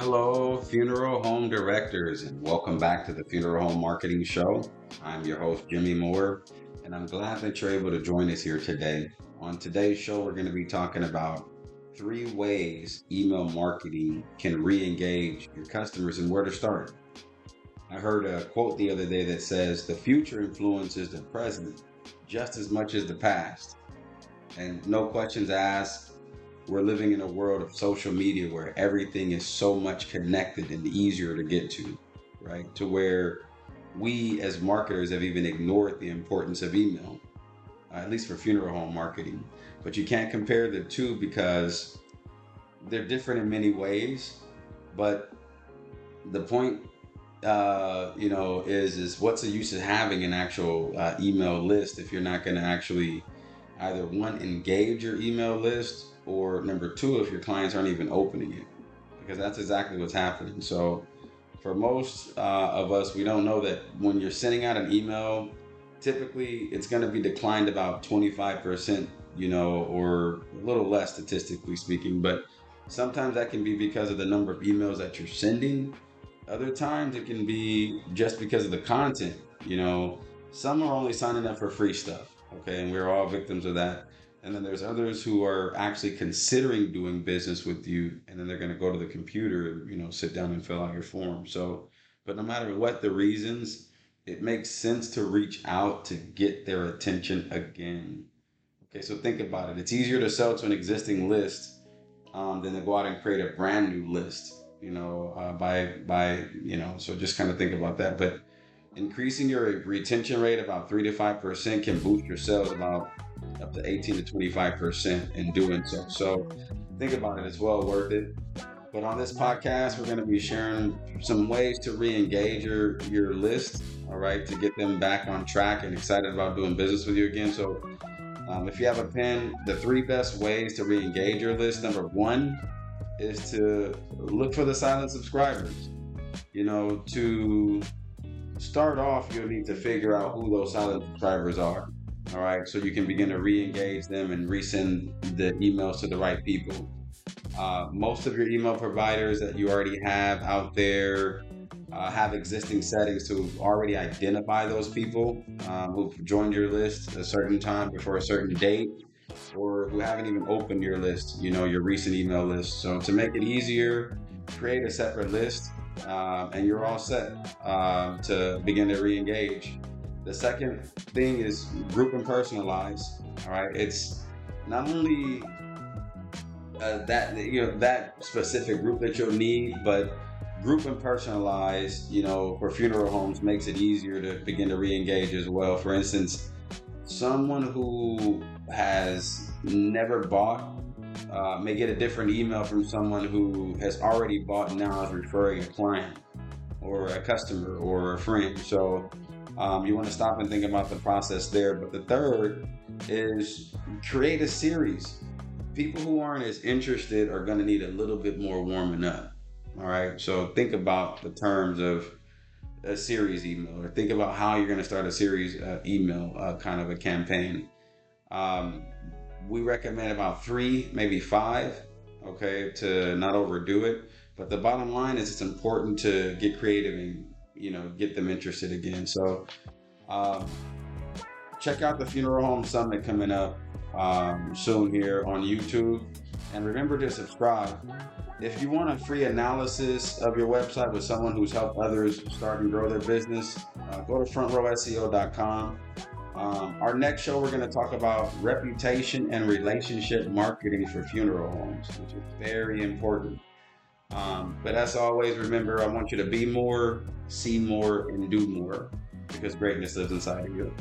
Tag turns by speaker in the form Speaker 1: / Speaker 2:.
Speaker 1: Hello, funeral home directors, and welcome back to the Funeral Home Marketing Show. I'm your host, Jimmy Moore, and I'm glad that you're able to join us here today. On today's show, we're going to be talking about three ways email marketing can re engage your customers and where to start. I heard a quote the other day that says, The future influences the present just as much as the past. And no questions asked, we're living in a world of social media where everything is so much connected and easier to get to, right? To where we as marketers have even ignored the importance of email, uh, at least for funeral home marketing. But you can't compare the two because they're different in many ways. But the point, uh, you know, is is what's the use of having an actual uh, email list if you're not going to actually either one engage your email list or number two if your clients aren't even opening it because that's exactly what's happening. So for most uh, of us we don't know that when you're sending out an email typically it's going to be declined about 25% you know or a little less statistically speaking but sometimes that can be because of the number of emails that you're sending. Other times it can be just because of the content you know. Some are only signing up for free stuff okay and we're all victims of that and then there's others who are actually considering doing business with you and then they're going to go to the computer and you know sit down and fill out your form. So but no matter what the reasons it makes sense to reach out to get their attention again. Okay so think about it. It's easier to sell to an existing list um, than to go out and create a brand new list you know uh, by by you know so just kind of think about that. But increasing your retention rate about 3 to 5% can boost your sales about up to 18 to 25% in doing so. So think about it, it's well worth it. But on this podcast, we're going to be sharing some ways to re-engage your your list, all right, to get them back on track and excited about doing business with you again. So um, if you have a pen, the three best ways to re-engage your list. Number one is to look for the silent subscribers. You know, to start off, you'll need to figure out who those silent subscribers are. All right, so you can begin to re-engage them and resend the emails to the right people. Uh, most of your email providers that you already have out there uh, have existing settings to already identify those people um, who've joined your list a certain time before a certain date or who haven't even opened your list, you know, your recent email list. So to make it easier, create a separate list um, and you're all set uh, to begin to re-engage. The second thing is group and personalize. All right, it's not only uh, that you know that specific group that you'll need, but group and personalize. You know, for funeral homes makes it easier to begin to re-engage as well. For instance, someone who has never bought uh, may get a different email from someone who has already bought and now is referring a client or a customer or a friend. So um, you want to stop and think about the process there. But the third is create a series. People who aren't as interested are going to need a little bit more warming up. All right. So think about the terms of a series email or think about how you're going to start a series uh, email uh, kind of a campaign. Um, we recommend about three, maybe five, okay, to not overdo it. But the bottom line is it's important to get creative and you know get them interested again. So um, check out the Funeral Home Summit coming up um, soon here on YouTube, and remember to subscribe. If you want a free analysis of your website with someone who's helped others start and grow their business, uh, go to frontrowseo.com. Um, our next show, we're going to talk about reputation and relationship marketing for funeral homes, which is very important. Um, but as always, remember, I want you to be more, see more, and do more because greatness lives inside of you.